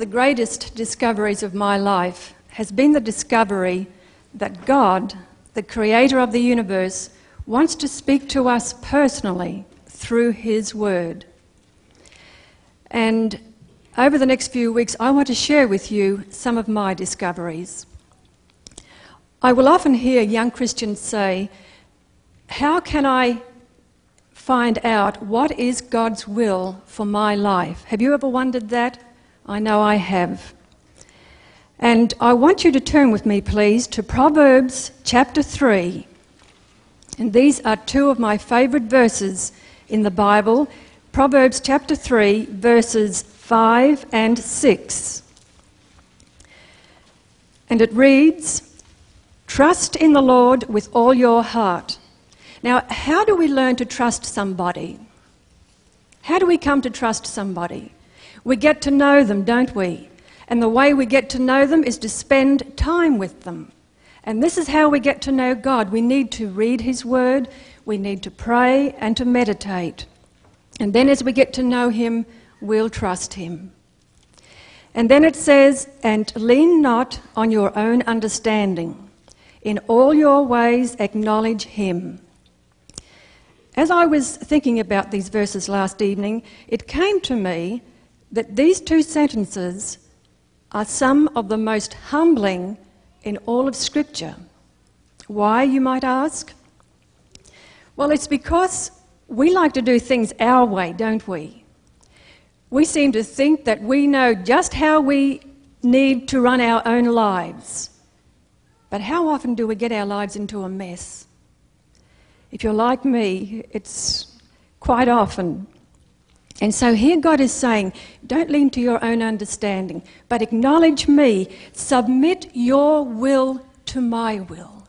The greatest discoveries of my life has been the discovery that God, the creator of the universe, wants to speak to us personally through His Word. And over the next few weeks, I want to share with you some of my discoveries. I will often hear young Christians say, How can I find out what is God's will for my life? Have you ever wondered that? I know I have. And I want you to turn with me, please, to Proverbs chapter 3. And these are two of my favourite verses in the Bible Proverbs chapter 3, verses 5 and 6. And it reads Trust in the Lord with all your heart. Now, how do we learn to trust somebody? How do we come to trust somebody? We get to know them, don't we? And the way we get to know them is to spend time with them. And this is how we get to know God. We need to read His Word, we need to pray and to meditate. And then as we get to know Him, we'll trust Him. And then it says, And lean not on your own understanding. In all your ways acknowledge Him. As I was thinking about these verses last evening, it came to me that these two sentences are some of the most humbling in all of Scripture. Why, you might ask? Well, it's because we like to do things our way, don't we? We seem to think that we know just how we need to run our own lives. But how often do we get our lives into a mess? If you're like me, it's quite often. And so here God is saying, don't lean to your own understanding, but acknowledge me. Submit your will to my will.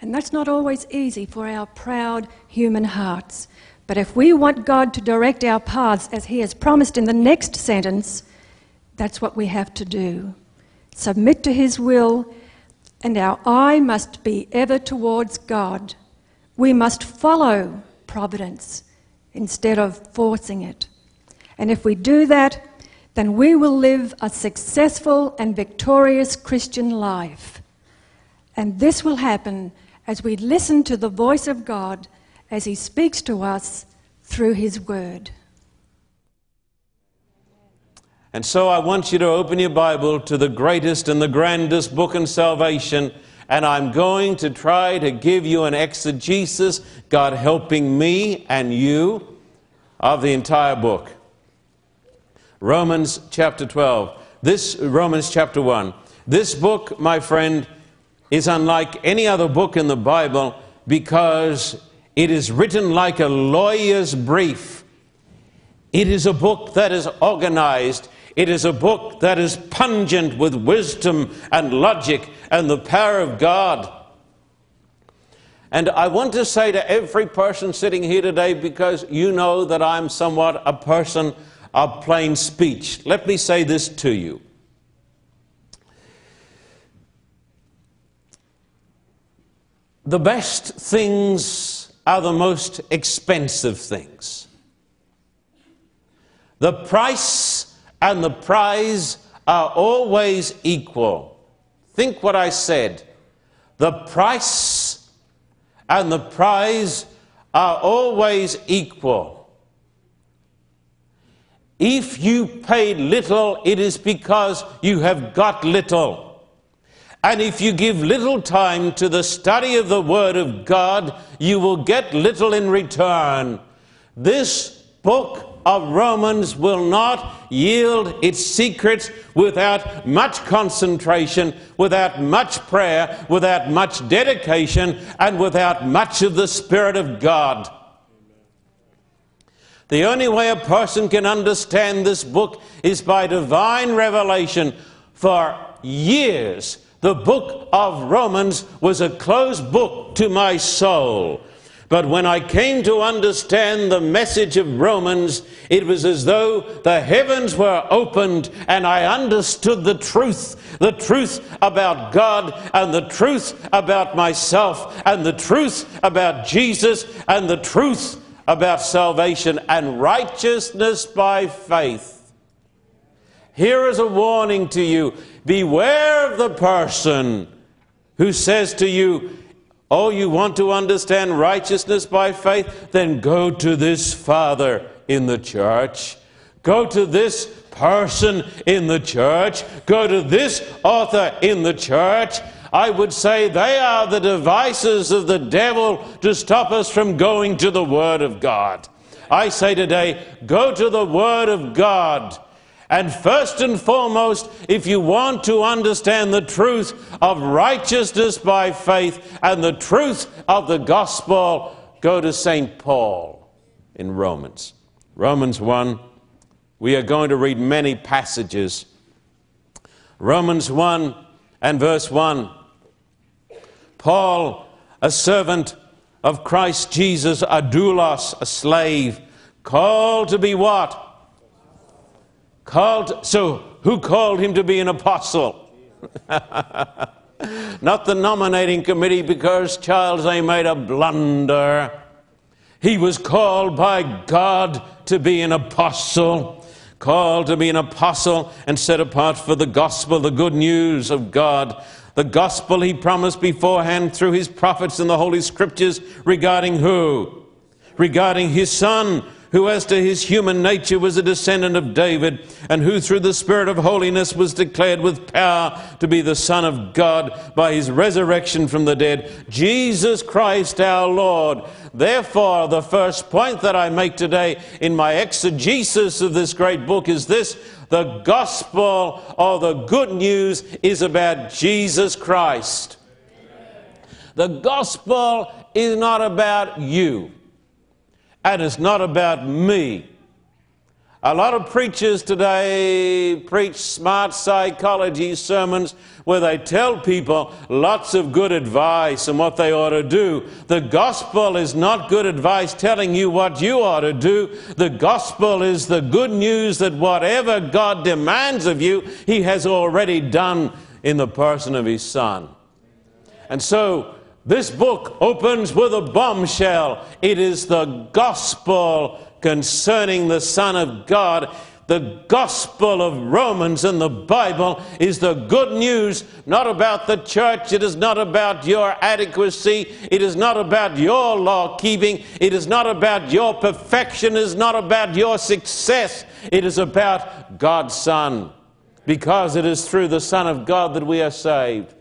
And that's not always easy for our proud human hearts. But if we want God to direct our paths as He has promised in the next sentence, that's what we have to do. Submit to His will, and our eye must be ever towards God. We must follow providence instead of forcing it. And if we do that, then we will live a successful and victorious Christian life. And this will happen as we listen to the voice of God as He speaks to us through His Word. And so I want you to open your Bible to the greatest and the grandest book in salvation. And I'm going to try to give you an exegesis, God helping me and you, of the entire book. Romans chapter 12. This, Romans chapter 1. This book, my friend, is unlike any other book in the Bible because it is written like a lawyer's brief. It is a book that is organized. It is a book that is pungent with wisdom and logic and the power of God. And I want to say to every person sitting here today, because you know that I'm somewhat a person of plain speech. Let me say this to you. The best things are the most expensive things. The price and the prize are always equal. Think what I said. The price and the prize are always equal. If you pay little, it is because you have got little. And if you give little time to the study of the Word of God, you will get little in return. This book of Romans will not yield its secrets without much concentration, without much prayer, without much dedication, and without much of the Spirit of God. The only way a person can understand this book is by divine revelation. For years, the book of Romans was a closed book to my soul. But when I came to understand the message of Romans, it was as though the heavens were opened and I understood the truth the truth about God and the truth about myself and the truth about Jesus and the truth about salvation and righteousness by faith. Here is a warning to you beware of the person who says to you, Oh, you want to understand righteousness by faith? Then go to this father in the church. Go to this person in the church. Go to this author in the church. I would say they are the devices of the devil to stop us from going to the Word of God. I say today, go to the Word of God. And first and foremost, if you want to understand the truth of righteousness by faith and the truth of the gospel, go to St. Paul in Romans. Romans 1. We are going to read many passages. Romans 1 and verse 1. Paul, a servant of Christ Jesus, a doulos, a slave, called to be what? Called, so who called him to be an apostle? Not the nominating committee because Charles A. made a blunder. He was called by God to be an apostle, called to be an apostle and set apart for the gospel, the good news of God. The gospel he promised beforehand through his prophets in the Holy Scriptures regarding who? Regarding his son who as to his human nature was a descendant of David, and who through the Spirit of holiness was declared with power to be the Son of God by his resurrection from the dead, Jesus Christ our Lord. Therefore, the first point that I make today in my exegesis of this great book is this the gospel or the good news is about Jesus Christ. The gospel is not about you and it's not about me. A lot of preachers today preach smart psychology sermons where they tell people lots of good advice and what they ought to do. The gospel is not good advice telling you what you ought to do. The gospel is the good news that whatever God demands of you, He has already done in the person of His Son. And so, this book opens with a bombshell. It is the gospel concerning the Son of God. The gospel of Romans in the Bible is the good news, not about the church. It is not about your adequacy. It is not about your law keeping. It is not about your perfection. It is not about your success. It is about God's Son, because it is through the Son of God that we are saved.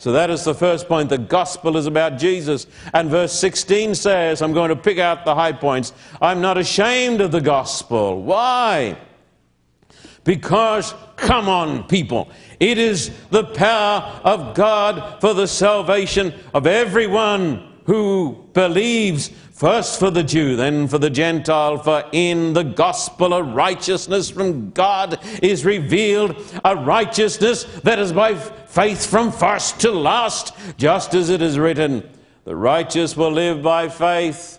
So that is the first point. The gospel is about Jesus. And verse 16 says, I'm going to pick out the high points. I'm not ashamed of the gospel. Why? Because, come on, people, it is the power of God for the salvation of everyone who believes first for the Jew, then for the Gentile, for in the gospel a righteousness from God is revealed, a righteousness that is by faith from first to last, just as it is written, the righteous will live by faith.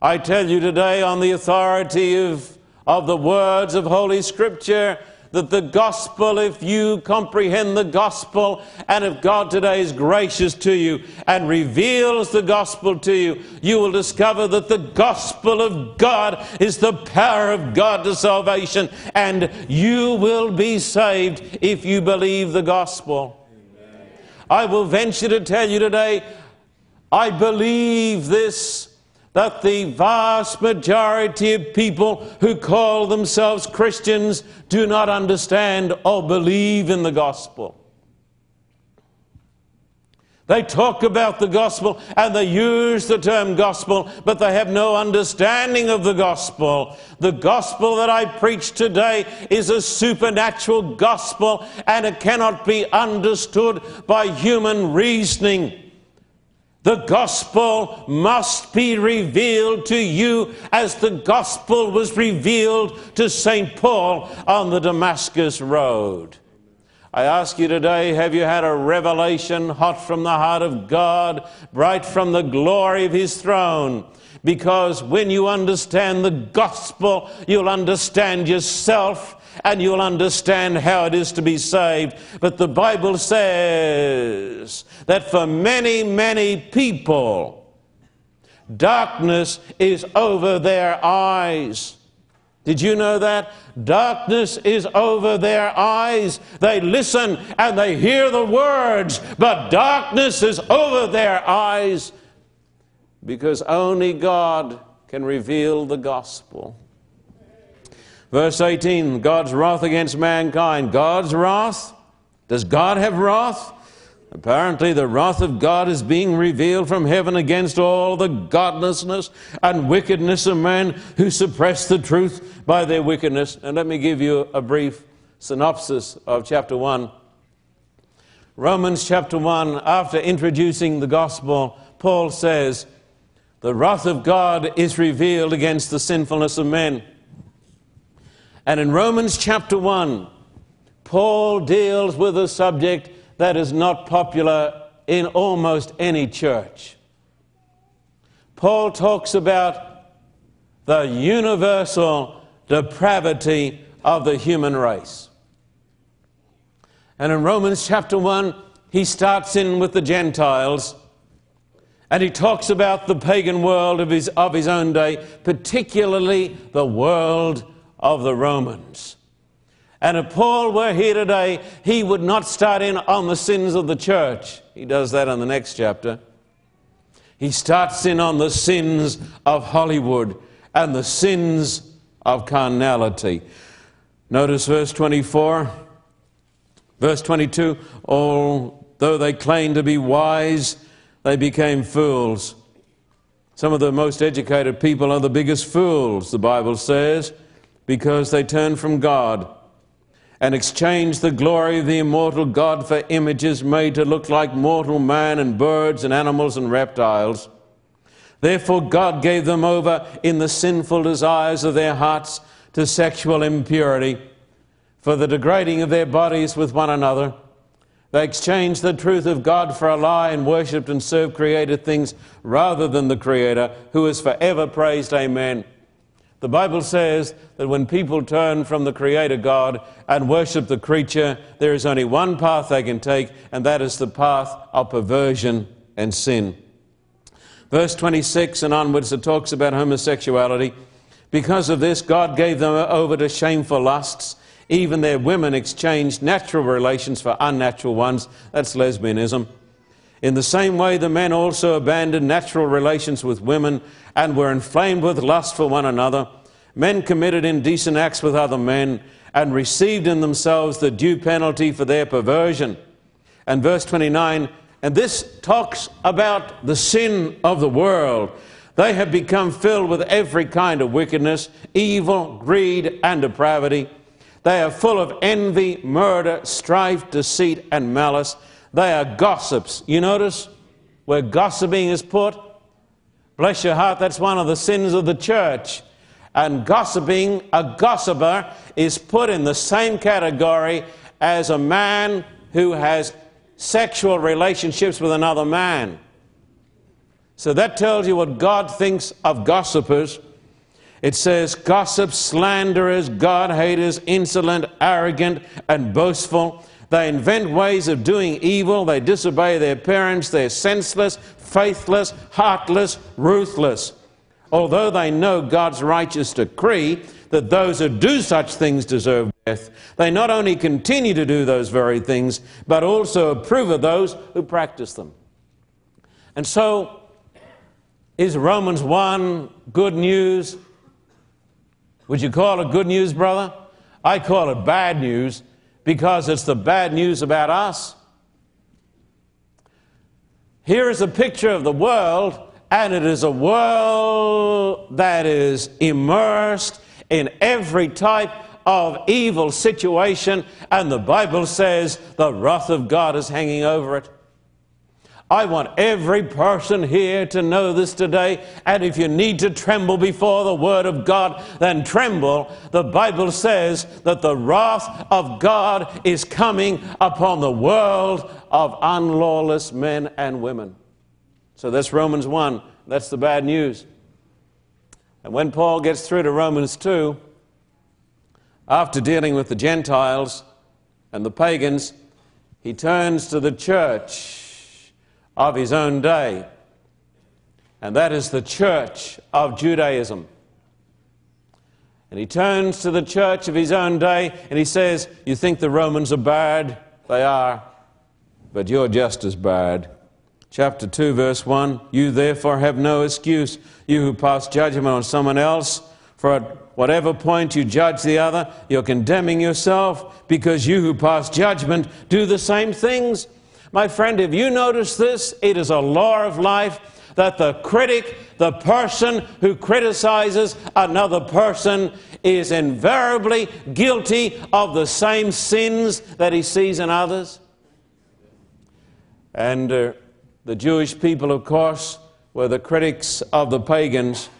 I tell you today, on the authority of, of the words of Holy Scripture, that the gospel, if you comprehend the gospel, and if God today is gracious to you and reveals the gospel to you, you will discover that the gospel of God is the power of God to salvation, and you will be saved if you believe the gospel. Amen. I will venture to tell you today, I believe this that the vast majority of people who call themselves Christians do not understand or believe in the gospel. They talk about the gospel and they use the term gospel, but they have no understanding of the gospel. The gospel that I preach today is a supernatural gospel and it cannot be understood by human reasoning. The gospel must be revealed to you as the gospel was revealed to St. Paul on the Damascus Road. I ask you today have you had a revelation hot from the heart of God, bright from the glory of His throne? Because when you understand the gospel, you'll understand yourself and you'll understand how it is to be saved. But the Bible says that for many, many people, darkness is over their eyes. Did you know that? Darkness is over their eyes. They listen and they hear the words, but darkness is over their eyes because only God can reveal the gospel. Verse 18 God's wrath against mankind. God's wrath? Does God have wrath? Apparently, the wrath of God is being revealed from heaven against all the godlessness and wickedness of men who suppress the truth by their wickedness. And let me give you a brief synopsis of chapter 1. Romans chapter 1, after introducing the gospel, Paul says, The wrath of God is revealed against the sinfulness of men. And in Romans chapter 1, Paul deals with a subject that is not popular in almost any church. Paul talks about the universal depravity of the human race. And in Romans chapter 1, he starts in with the Gentiles and he talks about the pagan world of his, of his own day, particularly the world of the Romans. And if Paul were here today, he would not start in on the sins of the church. He does that in the next chapter. He starts in on the sins of Hollywood and the sins of carnality. Notice verse 24. Verse 22 Although they claimed to be wise, they became fools. Some of the most educated people are the biggest fools, the Bible says, because they turned from God and exchanged the glory of the immortal God for images made to look like mortal man and birds and animals and reptiles. Therefore, God gave them over in the sinful desires of their hearts to sexual impurity, for the degrading of their bodies with one another. They exchanged the truth of God for a lie and worshipped and served created things rather than the Creator, who is forever praised. Amen. The Bible says that when people turn from the Creator God and worship the creature, there is only one path they can take, and that is the path of perversion and sin. Verse 26 and onwards, it talks about homosexuality. Because of this, God gave them over to shameful lusts. Even their women exchanged natural relations for unnatural ones. That's lesbianism. In the same way, the men also abandoned natural relations with women and were inflamed with lust for one another. Men committed indecent acts with other men and received in themselves the due penalty for their perversion. And verse 29, and this talks about the sin of the world. They have become filled with every kind of wickedness, evil, greed, and depravity. They are full of envy, murder, strife, deceit, and malice. They are gossips. You notice where gossiping is put? Bless your heart, that's one of the sins of the church. And gossiping, a gossiper, is put in the same category as a man who has sexual relationships with another man. So that tells you what God thinks of gossipers. It says, gossips, slanderers, God haters, insolent, arrogant, and boastful. They invent ways of doing evil. They disobey their parents. They're senseless, faithless, heartless, ruthless. Although they know God's righteous decree that those who do such things deserve death, they not only continue to do those very things, but also approve of those who practice them. And so, is Romans 1 good news? Would you call it good news, brother? I call it bad news because it's the bad news about us. Here is a picture of the world, and it is a world that is immersed in every type of evil situation, and the Bible says the wrath of God is hanging over it. I want every person here to know this today. And if you need to tremble before the Word of God, then tremble. The Bible says that the wrath of God is coming upon the world of unlawless men and women. So that's Romans 1. That's the bad news. And when Paul gets through to Romans 2, after dealing with the Gentiles and the pagans, he turns to the church of his own day, and that is the church of Judaism. And he turns to the church of his own day and he says, You think the Romans are bad? They are, but you're just as bad. Chapter 2, verse 1 You therefore have no excuse, you who pass judgment on someone else, for at whatever point you judge the other, you're condemning yourself, because you who pass judgment do the same things. My friend, if you notice this, it is a law of life that the critic, the person who criticizes another person, is invariably guilty of the same sins that he sees in others. And uh, the Jewish people, of course, were the critics of the pagans.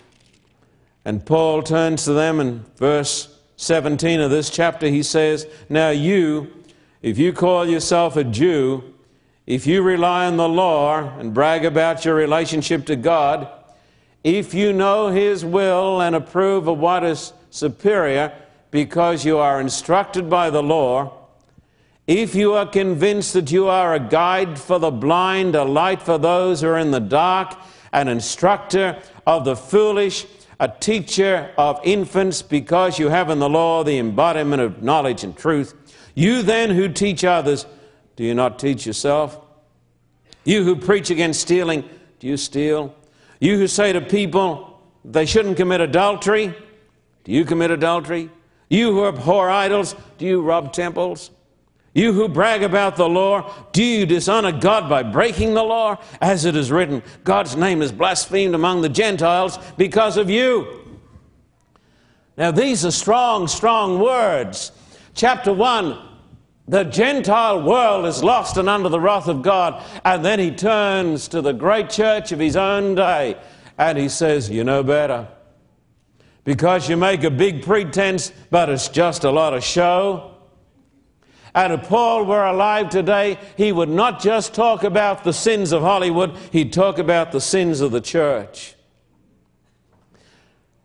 And Paul turns to them in verse 17 of this chapter. He says, Now you, if you call yourself a Jew, if you rely on the law and brag about your relationship to God, if you know His will and approve of what is superior because you are instructed by the law, if you are convinced that you are a guide for the blind, a light for those who are in the dark, an instructor of the foolish, a teacher of infants because you have in the law the embodiment of knowledge and truth, you then who teach others, do you not teach yourself? You who preach against stealing, do you steal? You who say to people they shouldn't commit adultery, do you commit adultery? You who abhor idols, do you rob temples? You who brag about the law, do you dishonor God by breaking the law? As it is written, God's name is blasphemed among the Gentiles because of you. Now, these are strong, strong words. Chapter 1 the Gentile world is lost and under the wrath of God. And then he turns to the great church of his own day and he says, You know better. Because you make a big pretense, but it's just a lot of show. And if Paul were alive today, he would not just talk about the sins of Hollywood, he'd talk about the sins of the church.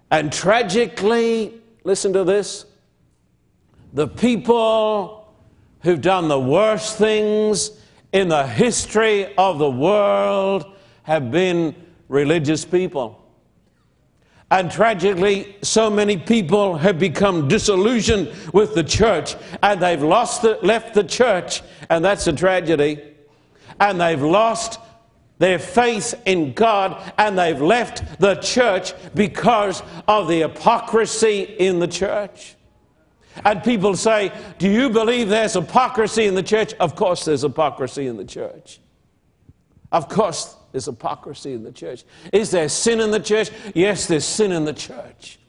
And tragically, listen to this the people who've done the worst things in the history of the world have been religious people. And tragically, so many people have become disillusioned with the church and they've lost the, left the church, and that's a tragedy. And they've lost their faith in God and they've left the church because of the hypocrisy in the church. And people say, Do you believe there's hypocrisy in the church? Of course, there's hypocrisy in the church. Of course, there's hypocrisy in the church. Is there sin in the church? Yes, there's sin in the church.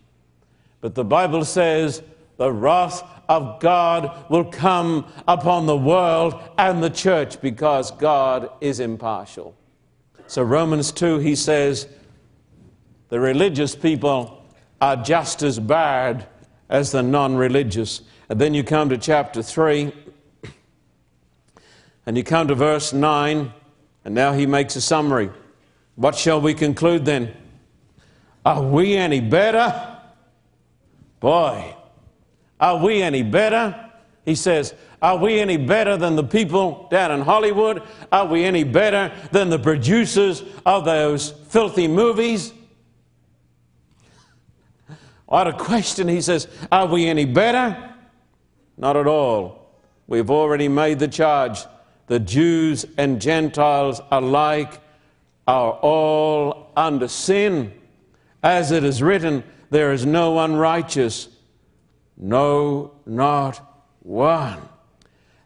But the Bible says the wrath of God will come upon the world and the church because God is impartial. So, Romans 2, he says, the religious people are just as bad as the non religious. And then you come to chapter 3, and you come to verse 9, and now he makes a summary. What shall we conclude then? Are we any better? Boy, are we any better? He says, Are we any better than the people down in Hollywood? Are we any better than the producers of those filthy movies? What a question. He says, Are we any better? Not at all. We've already made the charge. The Jews and Gentiles alike are all under sin. As it is written, there is no one righteous, no, not one.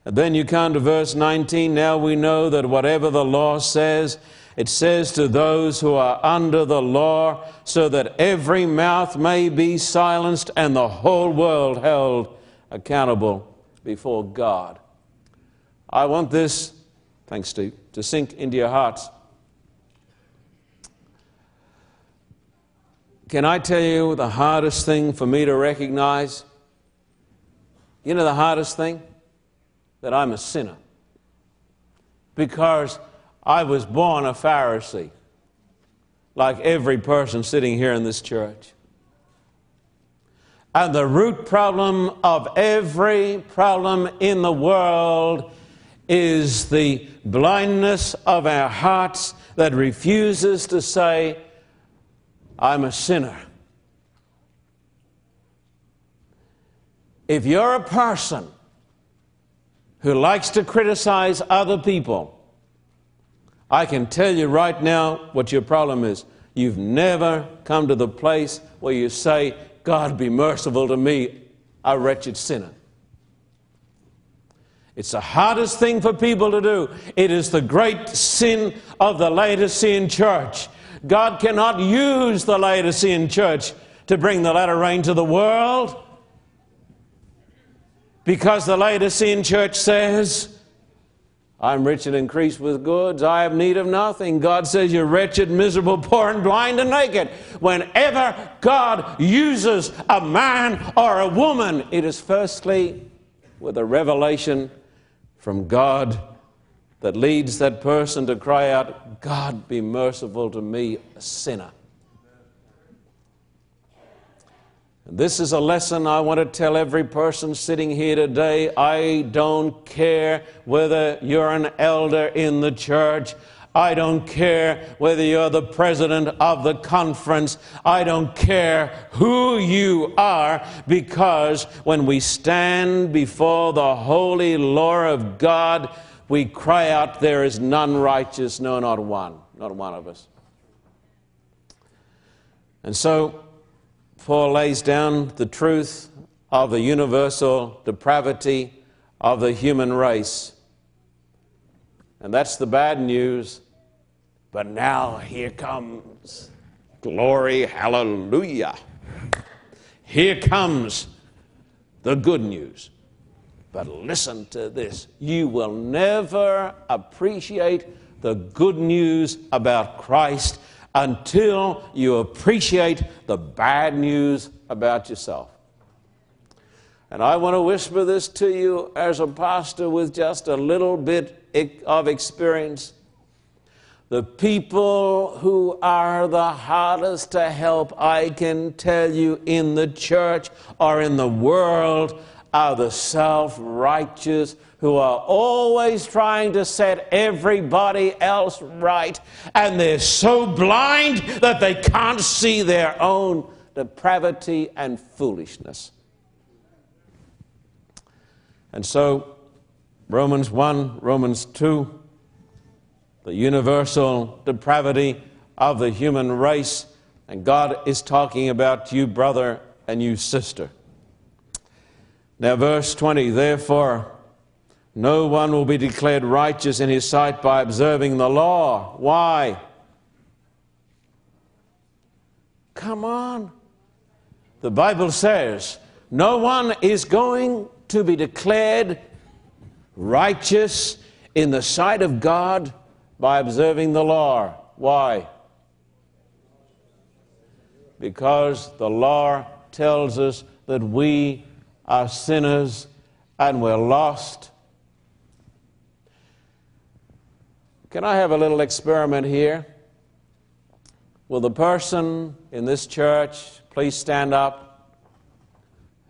And then you come to verse 19. Now we know that whatever the law says, it says to those who are under the law, so that every mouth may be silenced and the whole world held accountable before God. I want this, thanks Steve, to sink into your hearts. Can I tell you the hardest thing for me to recognize? You know the hardest thing? That I'm a sinner. Because I was born a Pharisee, like every person sitting here in this church. And the root problem of every problem in the world is the blindness of our hearts that refuses to say, I'm a sinner. If you're a person who likes to criticize other people, I can tell you right now what your problem is. You've never come to the place where you say, God be merciful to me, a wretched sinner. It's the hardest thing for people to do. It is the great sin of the Laodicean church. God cannot use the Laodicean church to bring the latter rain to the world because the Laodicean church says, I'm rich and increased with goods. I have need of nothing. God says, You're wretched, miserable, poor, and blind and naked. Whenever God uses a man or a woman, it is firstly with a revelation from God that leads that person to cry out, God, be merciful to me, a sinner. And this is a lesson I want to tell every person sitting here today. I don't care whether you're an elder in the church. I don't care whether you're the president of the conference. I don't care who you are because when we stand before the holy law of God, we cry out, There is none righteous, no, not one, not one of us. And so, Paul lays down the truth of the universal depravity of the human race. And that's the bad news. But now here comes glory, hallelujah. Here comes the good news. But listen to this you will never appreciate the good news about Christ until you appreciate the bad news about yourself. And I want to whisper this to you as a pastor with just a little bit of experience. The people who are the hardest to help, I can tell you, in the church or in the world are the self righteous who are always trying to set everybody else right, and they're so blind that they can't see their own depravity and foolishness. And so, Romans 1, Romans 2, the universal depravity of the human race, and God is talking about you, brother, and you, sister. Now, verse 20, therefore, no one will be declared righteous in his sight by observing the law. Why? Come on. The Bible says no one is going to be declared righteous in the sight of God by observing the law. Why? Because the law tells us that we are sinners and we're lost. Can I have a little experiment here? Will the person in this church please stand up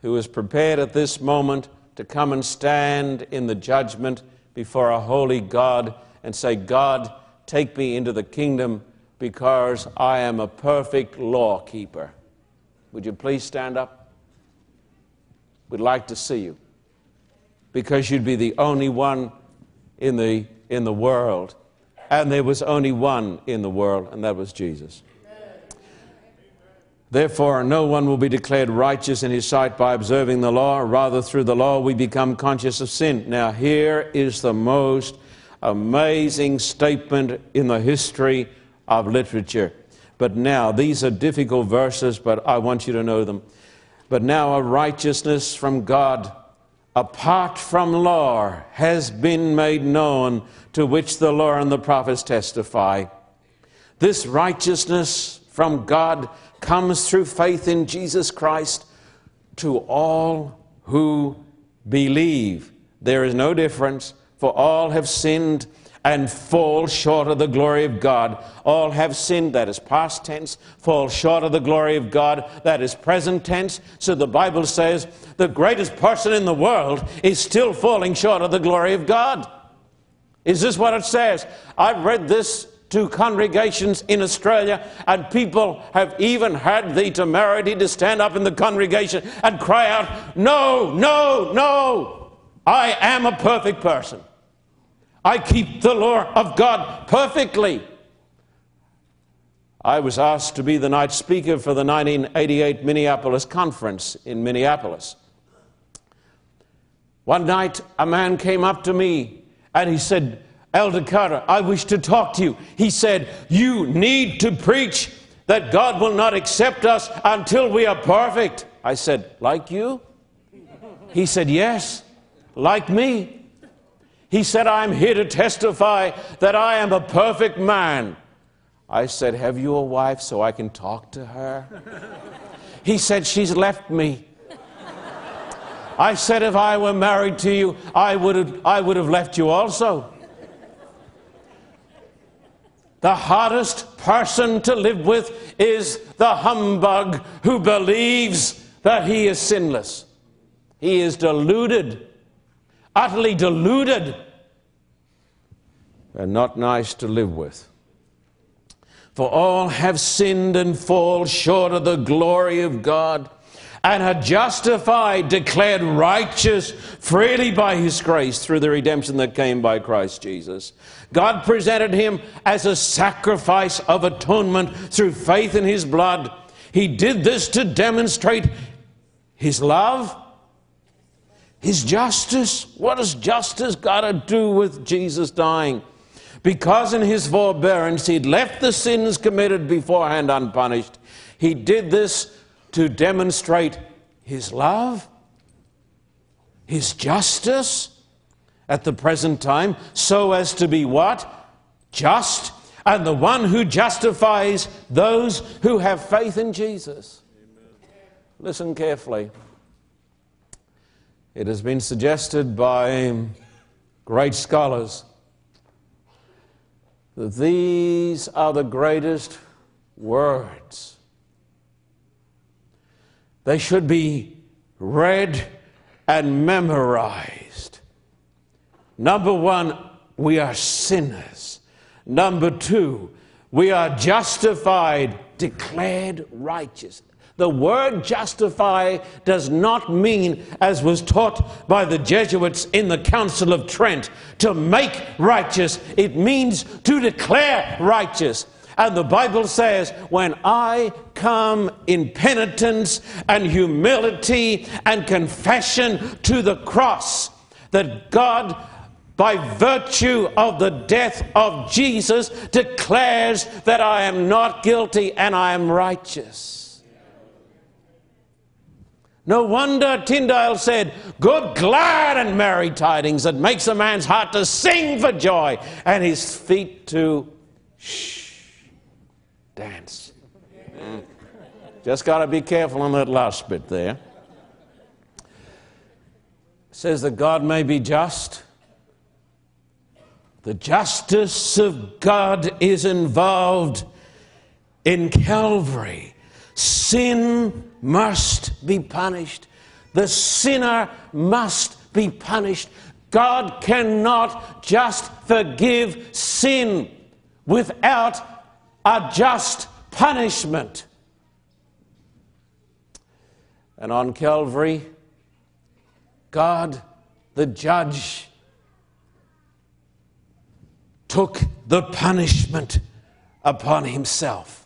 who is prepared at this moment to come and stand in the judgment before a holy God and say, God, take me into the kingdom because I am a perfect law keeper? Would you please stand up? We'd like to see you because you'd be the only one in the, in the world. And there was only one in the world, and that was Jesus. Therefore, no one will be declared righteous in his sight by observing the law. Rather, through the law, we become conscious of sin. Now, here is the most amazing statement in the history of literature. But now, these are difficult verses, but I want you to know them. But now, a righteousness from God apart from law has been made known, to which the law and the prophets testify. This righteousness from God comes through faith in Jesus Christ to all who believe. There is no difference, for all have sinned and fall short of the glory of God. All have sinned, that is past tense, fall short of the glory of God, that is present tense. So the Bible says the greatest person in the world is still falling short of the glory of God. Is this what it says? I've read this to congregations in Australia, and people have even had the temerity to stand up in the congregation and cry out, No, no, no, I am a perfect person. I keep the law of God perfectly. I was asked to be the night speaker for the 1988 Minneapolis conference in Minneapolis. One night, a man came up to me and he said, Elder Carter, I wish to talk to you. He said, You need to preach that God will not accept us until we are perfect. I said, Like you? He said, Yes, like me. He said, I'm here to testify that I am a perfect man. I said, Have you a wife so I can talk to her? He said, She's left me. I said, If I were married to you, I would have, I would have left you also. The hardest person to live with is the humbug who believes that he is sinless. He is deluded, utterly deluded, and not nice to live with. For all have sinned and fall short of the glory of God and are justified, declared righteous freely by His grace through the redemption that came by Christ Jesus. God presented Him as a sacrifice of atonement through faith in His blood. He did this to demonstrate His love, His justice. What has justice got to do with Jesus dying? Because in His forbearance He'd left the sins committed beforehand unpunished. He did this to demonstrate his love, his justice at the present time, so as to be what? Just, and the one who justifies those who have faith in Jesus. Amen. Listen carefully. It has been suggested by great scholars that these are the greatest words they should be read and memorized. Number one, we are sinners. Number two, we are justified, declared righteous. The word justify does not mean, as was taught by the Jesuits in the Council of Trent, to make righteous. It means to declare righteous. And the Bible says, when I come in penitence and humility and confession to the cross, that God, by virtue of the death of Jesus, declares that I am not guilty and I am righteous. No wonder Tyndale said, Good, glad, and merry tidings that makes a man's heart to sing for joy and his feet to shh dance. Mm. Just got to be careful on that last bit there. It says that God may be just. The justice of God is involved in Calvary. Sin must be punished. The sinner must be punished. God cannot just forgive sin without a just punishment. And on Calvary, God, the judge, took the punishment upon himself.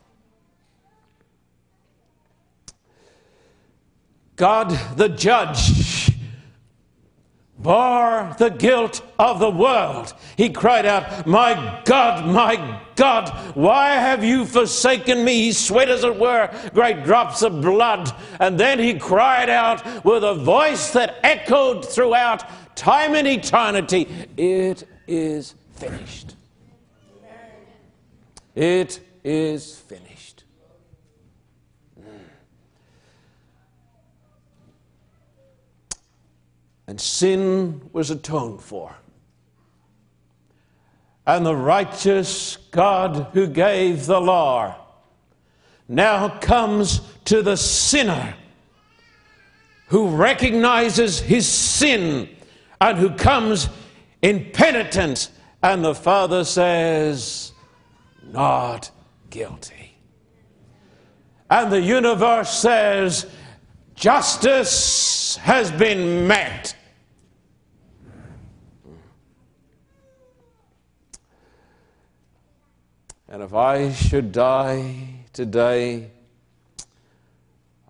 God the judge bore the guilt of the world. He cried out, My God, my God, why have you forsaken me? He sweat, as it were, great drops of blood. And then he cried out with a voice that echoed throughout time and eternity It is finished. It is finished. And sin was atoned for. And the righteous God who gave the law now comes to the sinner who recognizes his sin and who comes in penitence. And the Father says, Not guilty. And the universe says, Justice has been met. And if I should die today,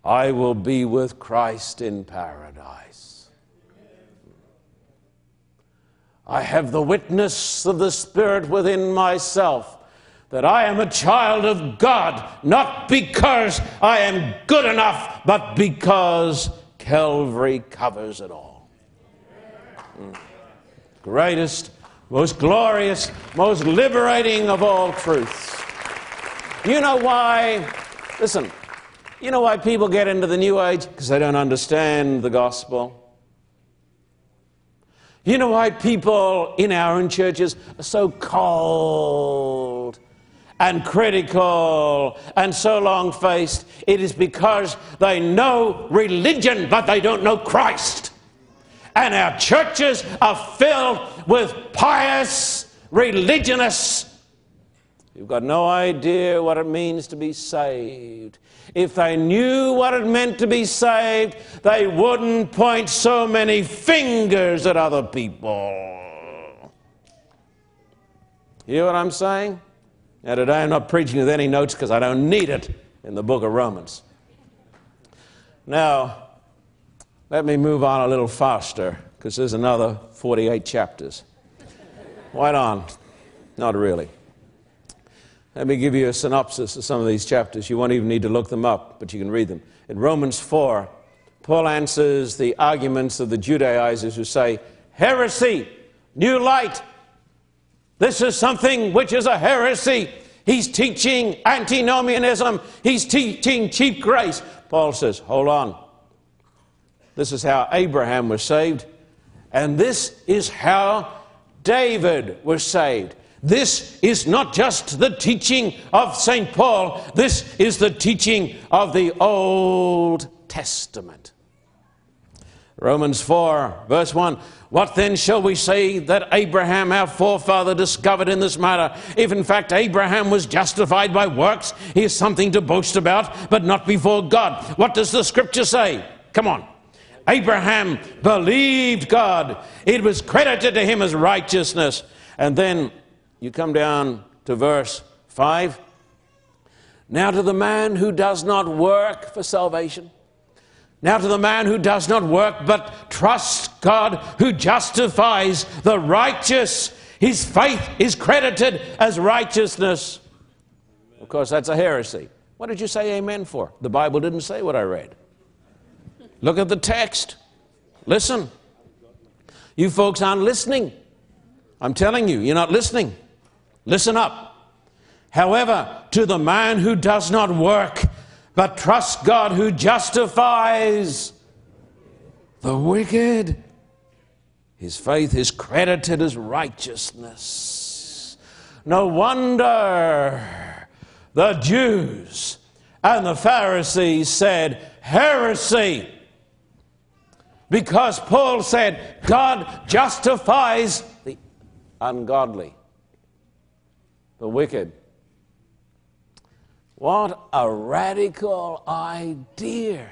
I will be with Christ in paradise. I have the witness of the Spirit within myself that I am a child of God, not because I am good enough, but because Calvary covers it all. Mm. Greatest, most glorious, most liberating of all truths. You know why? Listen, you know why people get into the New Age? Because they don't understand the gospel. You know why people in our own churches are so cold and critical and so long faced, it is because they know religion, but they don't know Christ. And our churches are filled with pious religionists who've got no idea what it means to be saved. If they knew what it meant to be saved, they wouldn't point so many fingers at other people. You hear what I'm saying? Now, today I'm not preaching with any notes because I don't need it in the book of Romans. Now, let me move on a little faster because there's another 48 chapters. Right on. Not really. Let me give you a synopsis of some of these chapters. You won't even need to look them up, but you can read them. In Romans 4, Paul answers the arguments of the Judaizers who say, heresy, new light, this is something which is a heresy. He's teaching antinomianism. He's teaching cheap grace. Paul says, hold on. This is how Abraham was saved, and this is how David was saved. This is not just the teaching of St. Paul, this is the teaching of the Old Testament. Romans 4, verse 1 what then shall we say that Abraham, our forefather, discovered in this matter? If in fact Abraham was justified by works, he is something to boast about, but not before God. What does the scripture say? Come on. Abraham believed God, it was credited to him as righteousness. And then you come down to verse 5. Now to the man who does not work for salvation now, to the man who does not work but trusts God who justifies the righteous, his faith is credited as righteousness. Of course, that's a heresy. What did you say amen for? The Bible didn't say what I read. Look at the text. Listen. You folks aren't listening. I'm telling you, you're not listening. Listen up. However, to the man who does not work, but trust God who justifies the wicked. His faith is credited as righteousness. No wonder the Jews and the Pharisees said, heresy. Because Paul said, God justifies the ungodly, the wicked. What a radical idea.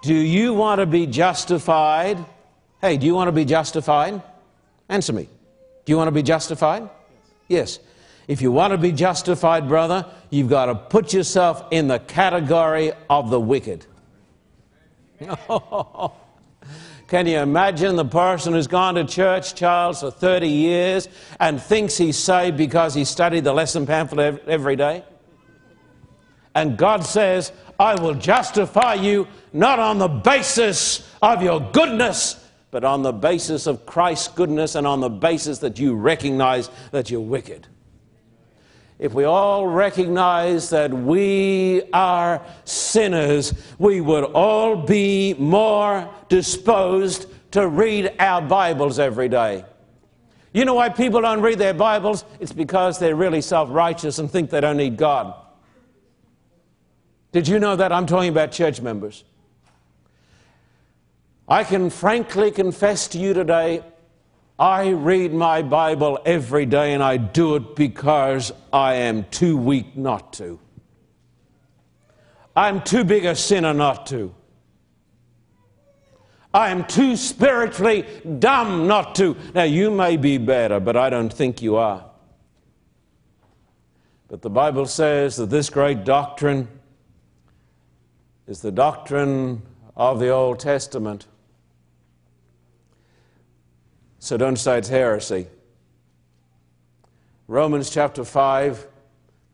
Do you want to be justified? Hey, do you want to be justified? Answer me. Do you want to be justified? Yes. If you want to be justified, brother, you've got to put yourself in the category of the wicked. Oh, Can you imagine the person who's gone to church, Charles, for 30 years and thinks he's saved because he studied the lesson pamphlet every day? And God says, I will justify you not on the basis of your goodness, but on the basis of Christ's goodness and on the basis that you recognize that you're wicked. If we all recognize that we are sinners, we would all be more disposed to read our Bibles every day. You know why people don't read their Bibles? It's because they're really self righteous and think they don't need God. Did you know that? I'm talking about church members. I can frankly confess to you today I read my Bible every day and I do it because I am too weak not to. I'm too big a sinner not to. I am too spiritually dumb not to. Now, you may be better, but I don't think you are. But the Bible says that this great doctrine is the doctrine of the Old Testament. So don't it's heresy. Romans chapter 5,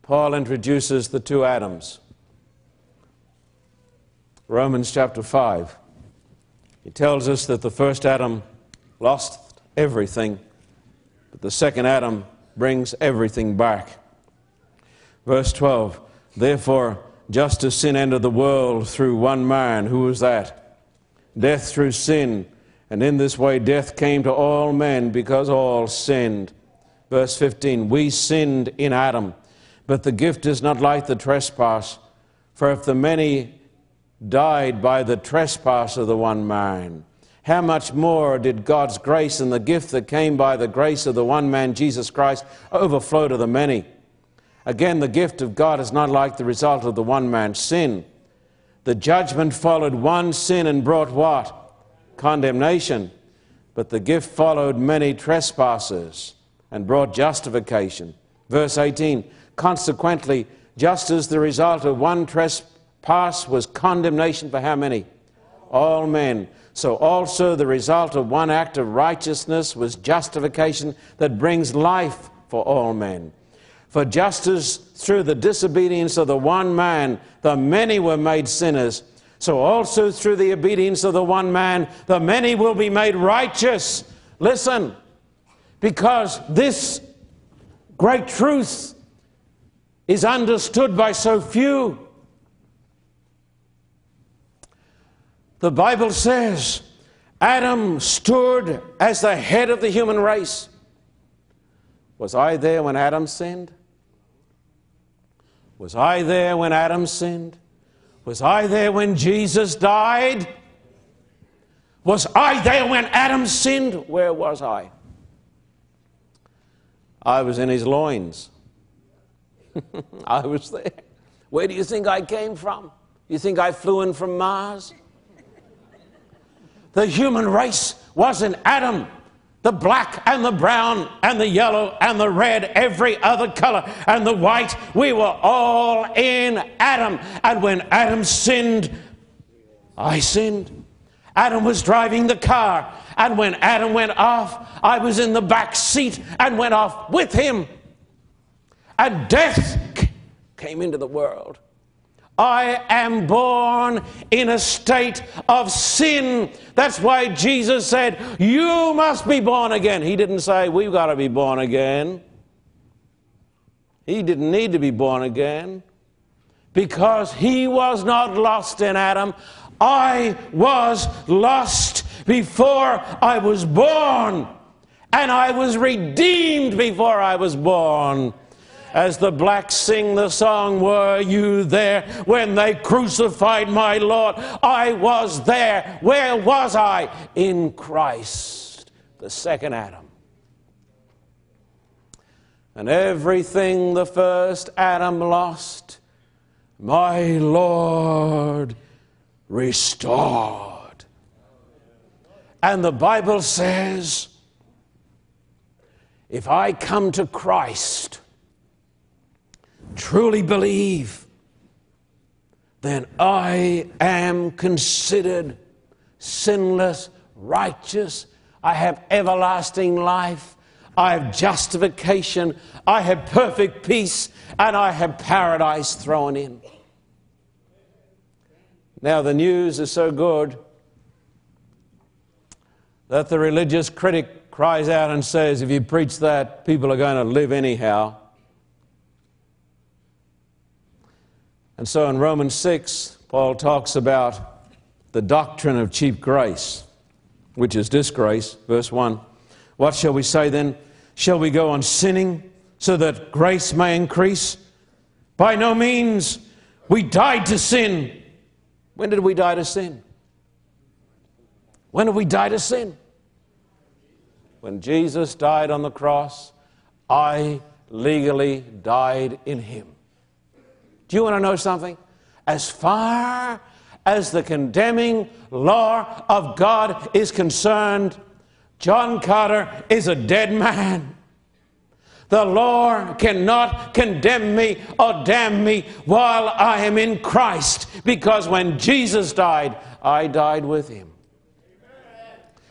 Paul introduces the two Adams. Romans chapter 5. He tells us that the first Adam lost everything, but the second Adam brings everything back. Verse 12 Therefore, just as sin entered the world through one man, who was that? Death through sin and in this way, death came to all men because all sinned. Verse 15 We sinned in Adam, but the gift is not like the trespass. For if the many died by the trespass of the one man, how much more did God's grace and the gift that came by the grace of the one man, Jesus Christ, overflow to the many? Again, the gift of God is not like the result of the one man's sin. The judgment followed one sin and brought what? Condemnation, but the gift followed many trespasses and brought justification. Verse 18 Consequently, just as the result of one trespass was condemnation for how many? All men. So also the result of one act of righteousness was justification that brings life for all men. For just as through the disobedience of the one man the many were made sinners, so also through the obedience of the one man, the many will be made righteous. Listen, because this great truth is understood by so few. The Bible says Adam stood as the head of the human race. Was I there when Adam sinned? Was I there when Adam sinned? Was I there when Jesus died? Was I there when Adam sinned? Where was I? I was in his loins. I was there. Where do you think I came from? You think I flew in from Mars? The human race was in Adam the black and the brown and the yellow and the red, every other color, and the white. We were all in Adam. And when Adam sinned, I sinned. Adam was driving the car. And when Adam went off, I was in the back seat and went off with him. And death came into the world. I am born in a state of sin. That's why Jesus said, You must be born again. He didn't say, We've got to be born again. He didn't need to be born again because he was not lost in Adam. I was lost before I was born, and I was redeemed before I was born as the blacks sing the song, Were you there when they crucified my Lord? I was there. Where was I? In Christ, the second Adam. And everything the first Adam lost, my Lord restored. And the Bible says, if I come to Christ, truly believe then I am considered sinless, righteous. I have everlasting life. I have justification. I have perfect peace. And I have paradise thrown in. Now, the news is so good that the religious critic cries out and says, if you preach that, people are going to live anyhow. And so in Romans 6, Paul talks about the doctrine of cheap grace, which is disgrace. Verse 1. What shall we say then? Shall we go on sinning so that grace may increase? By no means. We died to sin. When did we die to sin? When did we die to sin? When Jesus died on the cross, I legally died in him. Do you want to know something? As far as the condemning law of God is concerned, John Carter is a dead man. The law cannot condemn me or damn me while I am in Christ, because when Jesus died, I died with him.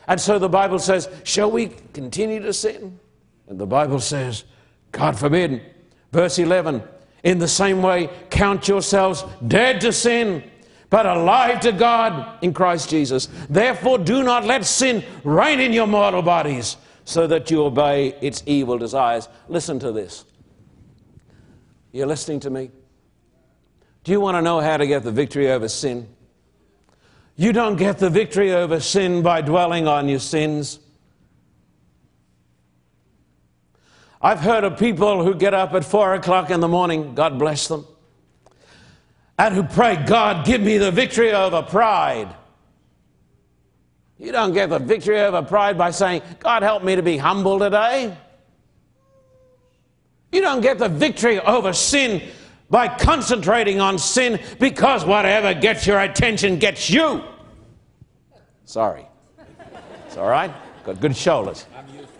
And so the Bible says, Shall we continue to sin? And the Bible says, God forbid. Verse 11, in the same way, count yourselves dead to sin, but alive to God in Christ Jesus. Therefore, do not let sin reign in your mortal bodies, so that you obey its evil desires. Listen to this. You're listening to me? Do you want to know how to get the victory over sin? You don't get the victory over sin by dwelling on your sins. I've heard of people who get up at four o'clock in the morning, God bless them, and who pray, God, give me the victory over pride. You don't get the victory over pride by saying, God, help me to be humble today. You don't get the victory over sin by concentrating on sin because whatever gets your attention gets you. Sorry. It's all right? Got good shoulders.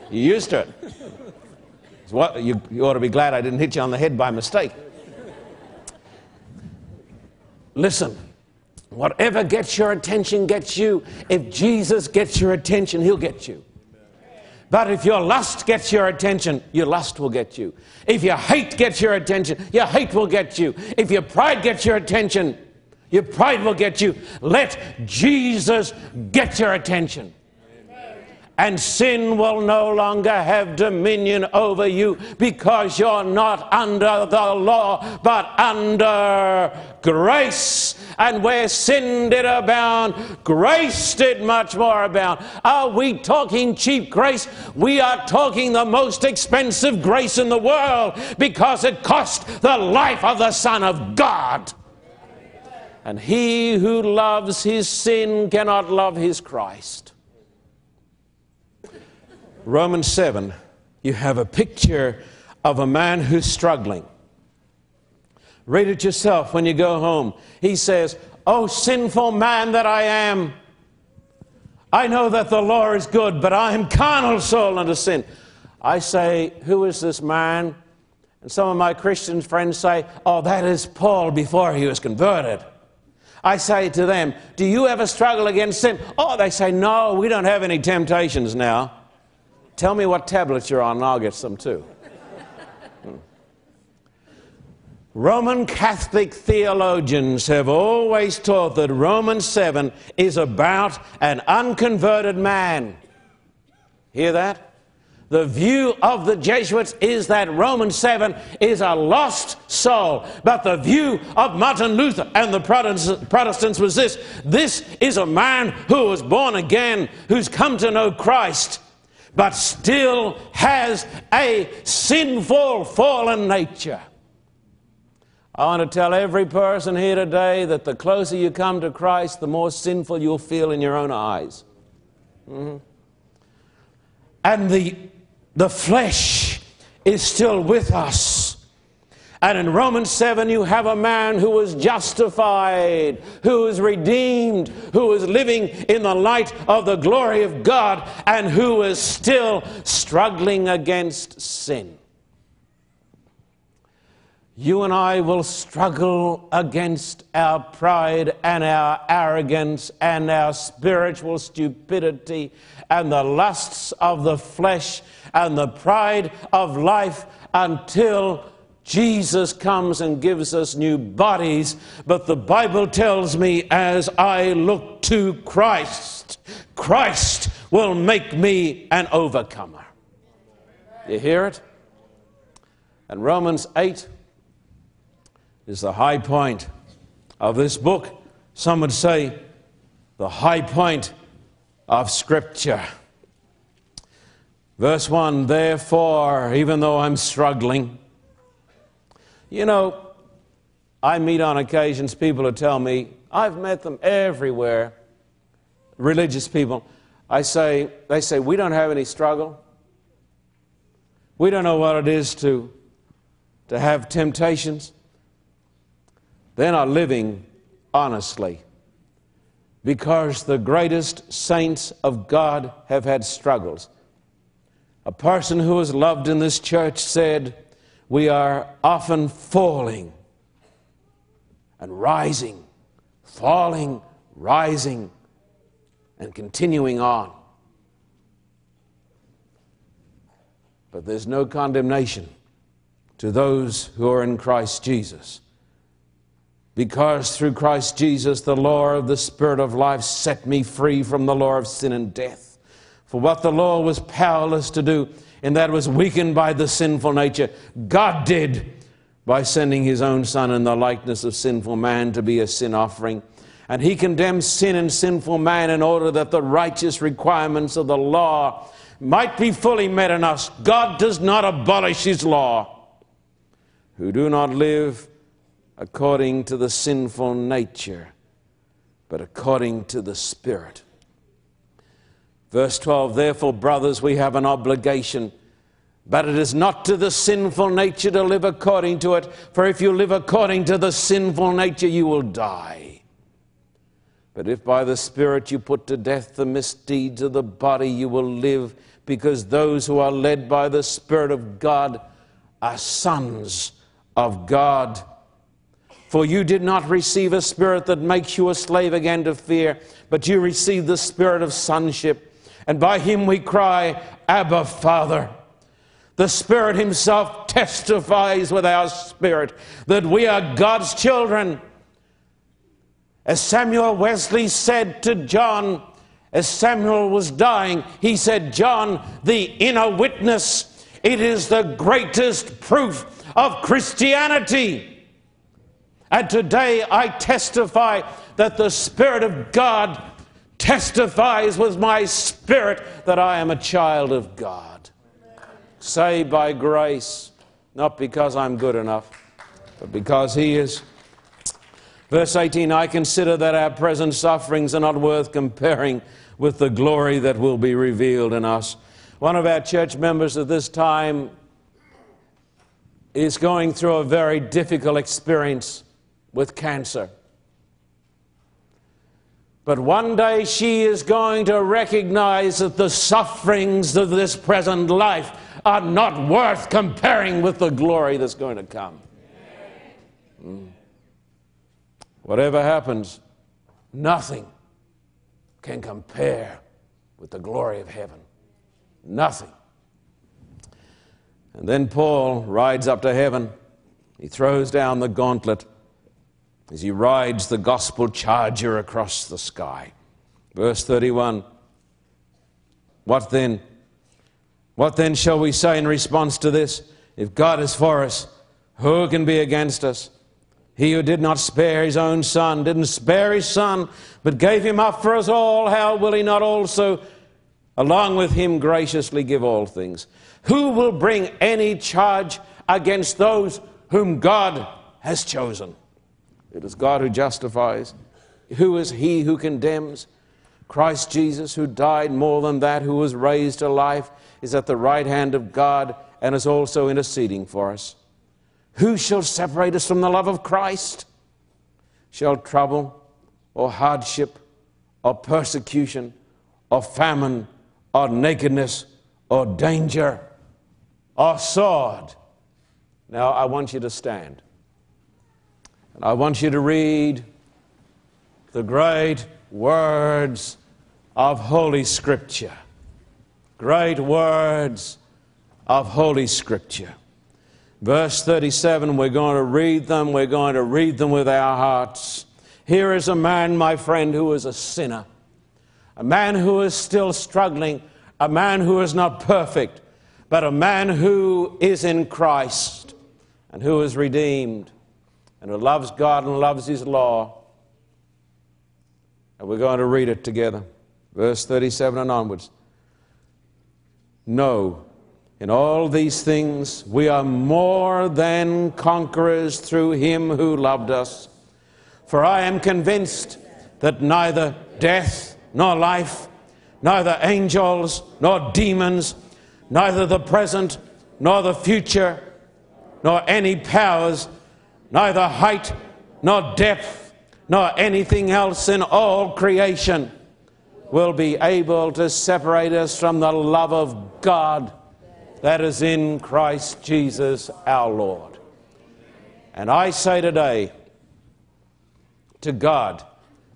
You're used to it. What, you, you ought to be glad I didn't hit you on the head by mistake. Listen, whatever gets your attention gets you. If Jesus gets your attention, he'll get you. But if your lust gets your attention, your lust will get you. If your hate gets your attention, your hate will get you. If your pride gets your attention, your pride will get you. Let Jesus get your attention and sin will no longer have dominion over you because you're not under the law but under grace. And where sin did abound, grace did much more abound. Are we talking cheap grace? We are talking the most expensive grace in the world because it cost the life of the Son of God. And he who loves his sin cannot love his Christ. Romans 7, you have a picture of a man who's struggling. Read it yourself when you go home. He says, Oh, sinful man that I am, I know that the law is good, but I am carnal soul unto sin. I say, Who is this man? And some of my Christian friends say, Oh, that is Paul before he was converted. I say to them, Do you ever struggle against sin? Oh, they say, No, we don't have any temptations now. Tell me what tablet you're on, and I'll get some too. Hmm. Roman Catholic theologians have always taught that Romans 7 is about an unconverted man. Hear that? The view of the Jesuits is that Romans 7 is a lost soul. But the view of Martin Luther and the Protestants was this this is a man who was born again, who's come to know Christ but still has a sinful, fallen nature. I want to tell every person here today that the closer you come to Christ, the more sinful you'll feel in your own eyes. Mm-hmm. And the, the flesh is still with us. And in Romans 7, you have a man who was justified, who is redeemed, who is living in the light of the glory of God, and who is still struggling against sin. you and I will struggle against our pride and our arrogance and our spiritual stupidity and the lusts of the flesh and the pride of life until Jesus comes and gives us new bodies. But the Bible tells me as I look to Christ, Christ will make me an overcomer. You hear it? And Romans 8 is the high point of this book. Some would say the high point of Scripture. Verse 1 Therefore, even though I'm struggling, you know, I meet on occasions people who tell me, I've met them everywhere, religious people. I say, they say, we don't have any struggle. We don't know what it is to, to have temptations. They're not living honestly because the greatest saints of God have had struggles. A person who was loved in this church said, We are often falling and rising, falling, rising, and continuing on. But there's no condemnation to those who are in Christ Jesus because through Christ Jesus, the law of the Spirit of life set me free from the law of sin and death. For what the law was powerless to do, and that was weakened by the sinful nature, God did by sending his own Son in the likeness of sinful man to be a sin offering. And he condemned sin and sinful man in order that the righteous requirements of the law might be fully met in us. God does not abolish his law. Who do not live according to the sinful nature, but according to the Spirit. Verse 12 Therefore, brothers, we have an obligation. But it is not to the sinful nature to live according to it, for if you live according to the sinful nature, you will die. But if by the Spirit you put to death the misdeeds of the body, you will live, because those who are led by the Spirit of God are sons of God. For you did not receive a spirit that makes you a slave again to fear, but you received the spirit of sonship. And by him we cry, Abba, Father. The Spirit Himself testifies with our spirit that we are God's children. As Samuel Wesley said to John, as Samuel was dying, he said, John, the inner witness, it is the greatest proof of Christianity. And today I testify that the Spirit of God testifies with my spirit that I am a child of God. Saved by grace, not because I'm good enough, but because He is. Verse 18 I consider that our present sufferings are not worth comparing with the glory that will be revealed in us. One of our church members at this time is going through a very difficult experience with cancer. But one day she is going to recognize that the sufferings of this present life are not worth comparing with the glory that's going to come. Mm. Whatever happens, nothing can compare with the glory of heaven. Nothing. And then Paul rides up to heaven. He throws down the gauntlet as he rides the gospel charger across the sky. Verse 31 What then? What then shall we say in response to this? If God is for us, who can be against us? He who did not spare his own son, didn't spare his son, but gave him up for us all, how will he not also, along with him, graciously give all things? Who will bring any charge against those whom God has chosen? It is God who justifies. Who is he who condemns? Christ Jesus, who died more than that, who was raised to life, is at the right hand of God and is also interceding for us. Who shall separate us from the love of Christ? Shall trouble or hardship or persecution or famine or nakedness or danger or sword? Now I want you to stand. I want you to read the great words of Holy Scripture. Great words of Holy Scripture. Verse 37, we're going to read them. We're going to read them with our hearts. Here is a man, my friend, who is a sinner, a man who is still struggling, a man who is not perfect, but a man who is in Christ and who is redeemed and who loves God and loves His law. And we're going to read it together. Verse 37 and onwards. No, in all these things we are more than conquerors through Him who loved us. For I am convinced that neither death nor life, neither angels nor demons, neither the present nor the future, nor any powers, neither height nor depth, nor anything else in all creation will be able to separate us from the love of God that is in Christ Jesus our Lord. And I say today to God,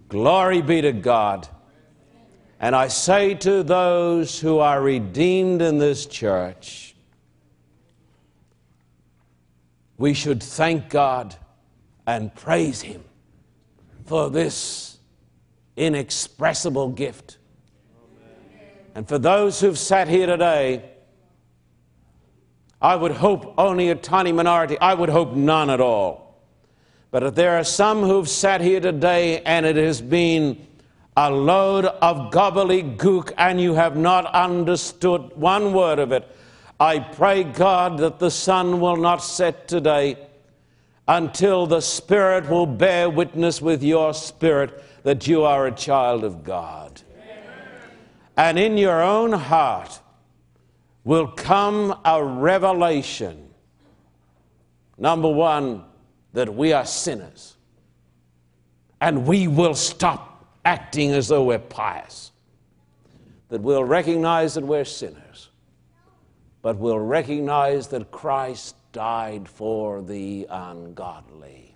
glory be to God. And I say to those who are redeemed in this church, we should thank God and praise Him for this inexpressible gift. And for those who've sat here today, I would hope only a tiny minority, I would hope none at all. But if there are some who've sat here today and it has been a load of gobbledygook and you have not understood one word of it, I pray God that the sun will not set today until the Spirit will bear witness with your spirit that you are a child of God. And in your own heart will come a revelation. Number one, that we are sinners. And we will stop acting as though we're pious. That we'll recognize that we're sinners, but we'll recognize that Christ died for the ungodly.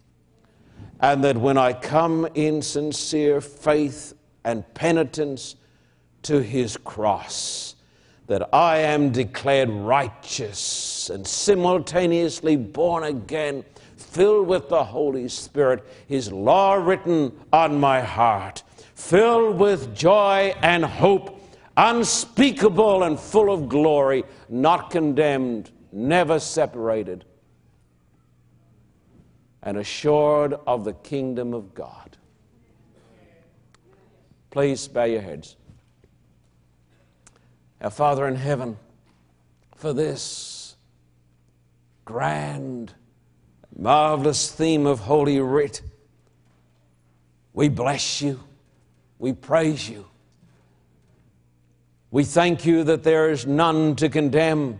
And that when I come in sincere faith and penitence to his cross, that I am declared righteous and simultaneously born again, filled with the Holy Spirit, his law written on my heart, filled with joy and hope, unspeakable and full of glory, not condemned never separated, and assured of the kingdom of God. Please bow your heads. Our Father in heaven, for this grand, marvelous theme of Holy Writ, we bless you, we praise you. We thank you that there is none to condemn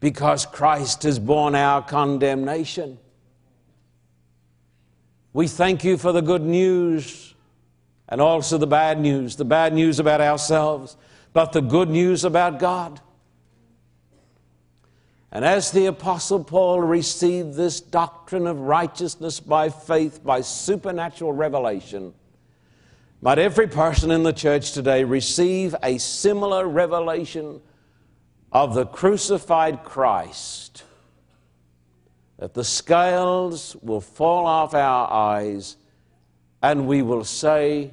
because Christ has borne our condemnation. We thank you for the good news and also the bad news the bad news about ourselves, but the good news about God. And as the Apostle Paul received this doctrine of righteousness by faith, by supernatural revelation, might every person in the church today receive a similar revelation of the crucified Christ, that the scales will fall off our eyes and we will say,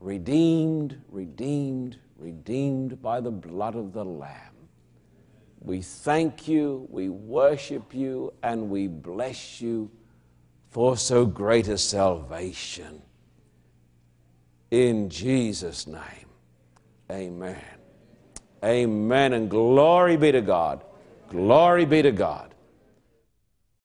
Redeemed, redeemed, redeemed by the blood of the Lamb. We thank you, we worship you, and we bless you for so great a salvation. In Jesus' name, amen. Amen. And glory be to God. Glory be to God.